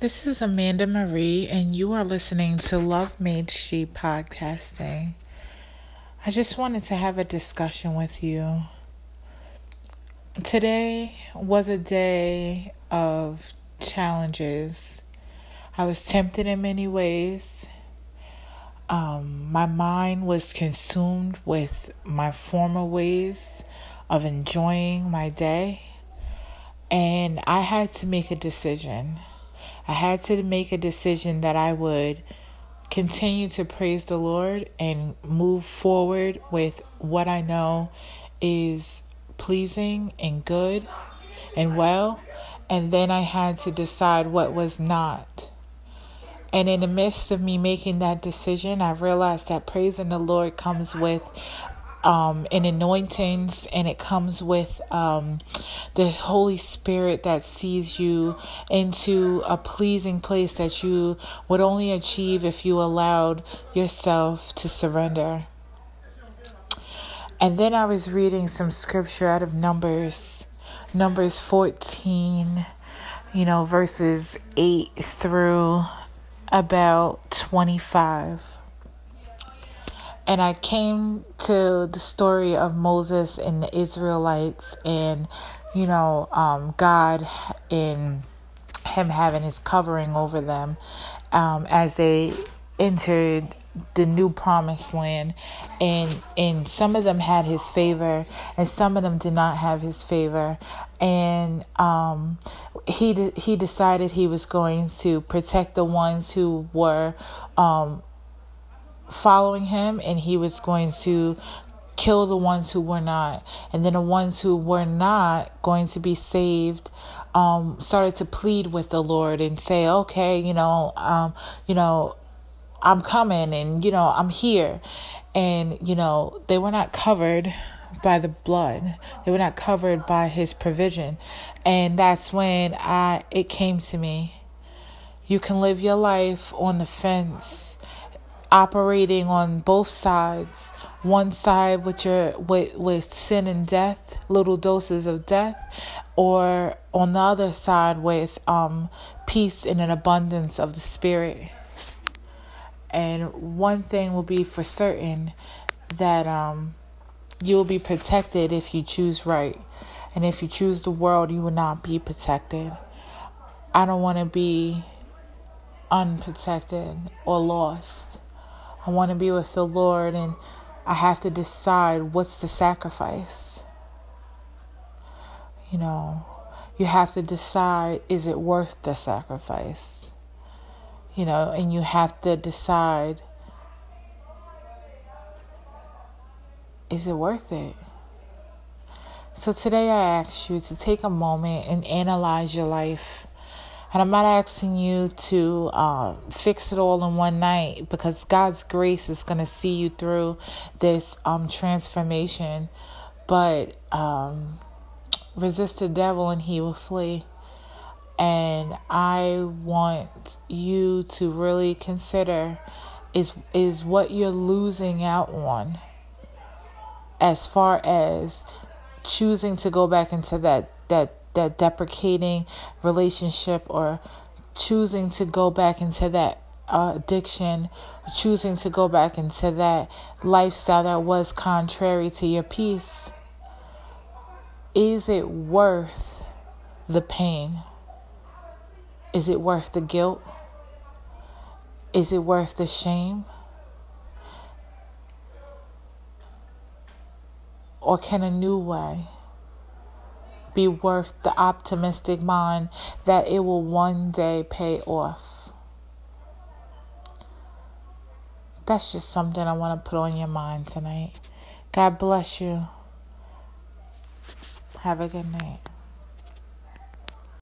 This is Amanda Marie, and you are listening to Love Made Sheep Podcasting. I just wanted to have a discussion with you. Today was a day of challenges. I was tempted in many ways. Um, my mind was consumed with my former ways of enjoying my day, and I had to make a decision. I had to make a decision that I would continue to praise the Lord and move forward with what I know is pleasing and good and well. And then I had to decide what was not. And in the midst of me making that decision, I realized that praising the Lord comes with um, and anointings, and it comes with um, the Holy Spirit that sees you into a pleasing place that you would only achieve if you allowed yourself to surrender. And then I was reading some scripture out of Numbers, Numbers 14, you know, verses 8 through about 25 and I came to the story of Moses and the Israelites, and you know, um, God in Him having His covering over them um, as they entered the new promised land. And and some of them had his favor and some of them did not have his favor. And um, he de- he decided he was going to protect the ones who were um, following him and he was going to kill the ones who were not. And then the ones who were not going to be saved um, started to plead with the lord and say okay you know um, you know i'm coming and you know i'm here. And you know they were not covered by the blood. They were not covered by his provision. And that's when i it came to me. You can live your life on the fence operating on both sides. One side with your with with sin and death little doses of death or on the other side with um peace and an abundance of the spirit. And one thing will be for certain that um you will be protected if you choose right. And if you choose the world you will not be protected. I don't want to be unprotected or lost I want to be with the Lord and I have to decide what's the sacrifice. You know, you have to decide is it worth the sacrifice? You know, and you have to decide is it worth it? So today I ask you to take a moment and analyze your life and I'm not asking you to uh, fix it all in one night because God's grace is going to see you through this um, transformation. But um, resist the devil and he will flee. And I want you to really consider is is what you're losing out on as far as choosing to go back into that that that deprecating relationship or choosing to go back into that uh, addiction, choosing to go back into that lifestyle that was contrary to your peace, is it worth the pain? Is it worth the guilt? Is it worth the shame? Or can a new way? Be worth the optimistic mind that it will one day pay off. That's just something I want to put on your mind tonight. God bless you. Have a good night.